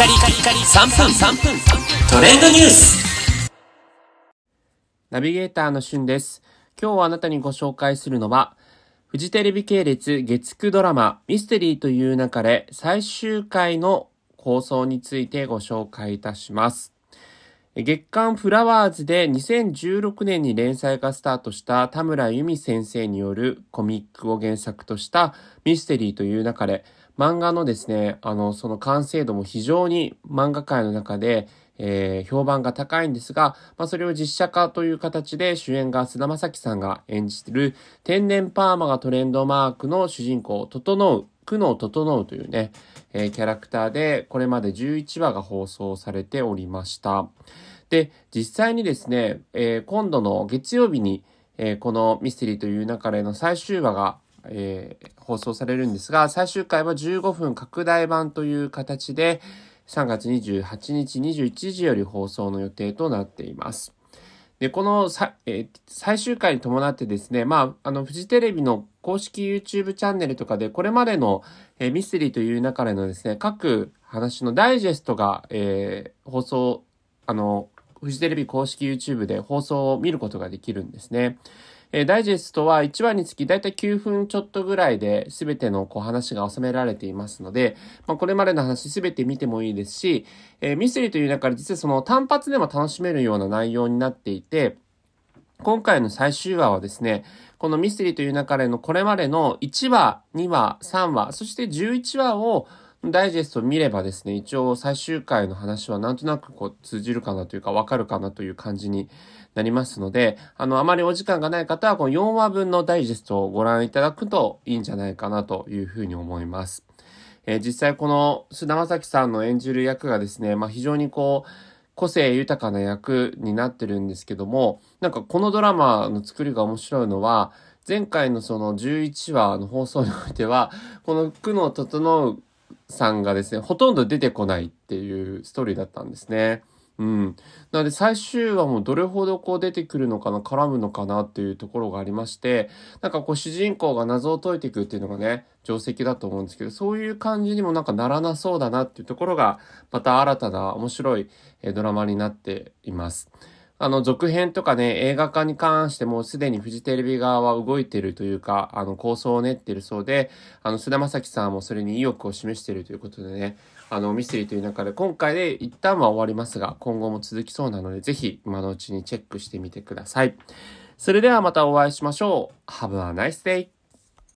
カリカリカリ3分3分トレンドニュースナビゲーターのしゅんです。今日あなたにご紹介するのは、フジテレビ系列月9ドラマミステリーという中で最終回の構想についてご紹介いたします。月刊フラワーズで2016年に連載がスタートした田村由美先生によるコミックを原作としたミステリーという中で漫画のですね、あの、その完成度も非常に漫画界の中で、えー評判が高いんですが、まあ、それを実写化という形で主演が菅田将暉さんが演じてる天然パーマがトレンドマークの主人公、整う、久能整うというね、えーキャラクターで、これまで11話が放送されておりました。で、実際にですね、えー今度の月曜日に、えーこのミステリーという中での最終話が、えー放送されるんですが、最終回は15分拡大版という形で、3月28日21時より放送の予定となっています。で、このさ、えー最終回に伴ってですね、まあ、あの、フジテレビの公式 YouTube チャンネルとかで、これまでの、えーミステリーという中でのですね、各話のダイジェストが、えー放送、あの、フジテレビ公式 YouTube で放送を見ることができるんですね。えーダイジェストは1話につきだいたい9分ちょっとぐらいで全てのこう話が収められていますので、まあ、これまでの話全て見てもいいですし、えーミステリーという中で実はその単発でも楽しめるような内容になっていて、今回の最終話はですね、このミステリーという中でのこれまでの1話、2話、3話、そして11話をダイジェストを見ればですね、一応最終回の話はなんとなくこう通じるかなというかわかるかなという感じになりますので、あの、あまりお時間がない方はこの4話分のダイジェストをご覧いただくといいんじゃないかなというふうに思います。えー実際この菅田将暉さんの演じる役がですね、まあ非常にこう、個性豊かな役になってるんですけども、なんかこのドラマの作りが面白いのは、前回のその11話の放送においては、この久能整さんがですね、ほとんど出てこないっていうストーリーだったんですね。うん。なので最終話もどれほどこう出てくるのかな、絡むのかなっていうところがありまして、なんかこう主人公が謎を解いていくっていうのがね、定石だと思うんですけど、そういう感じにもなんかならなそうだなっていうところが、また新たな面白いドラマになっています。あの、続編とかね、映画化に関してもすでにフジテレビ側は動いてるというか、あの、構想を練ってるそうで、あの、菅田将暉さんもそれに意欲を示しているということでね、あの、ミステリーという中で今回で一旦は終わりますが、今後も続きそうなので、ぜひ今のうちにチェックしてみてください。それではまたお会いしましょう。Have a nice day!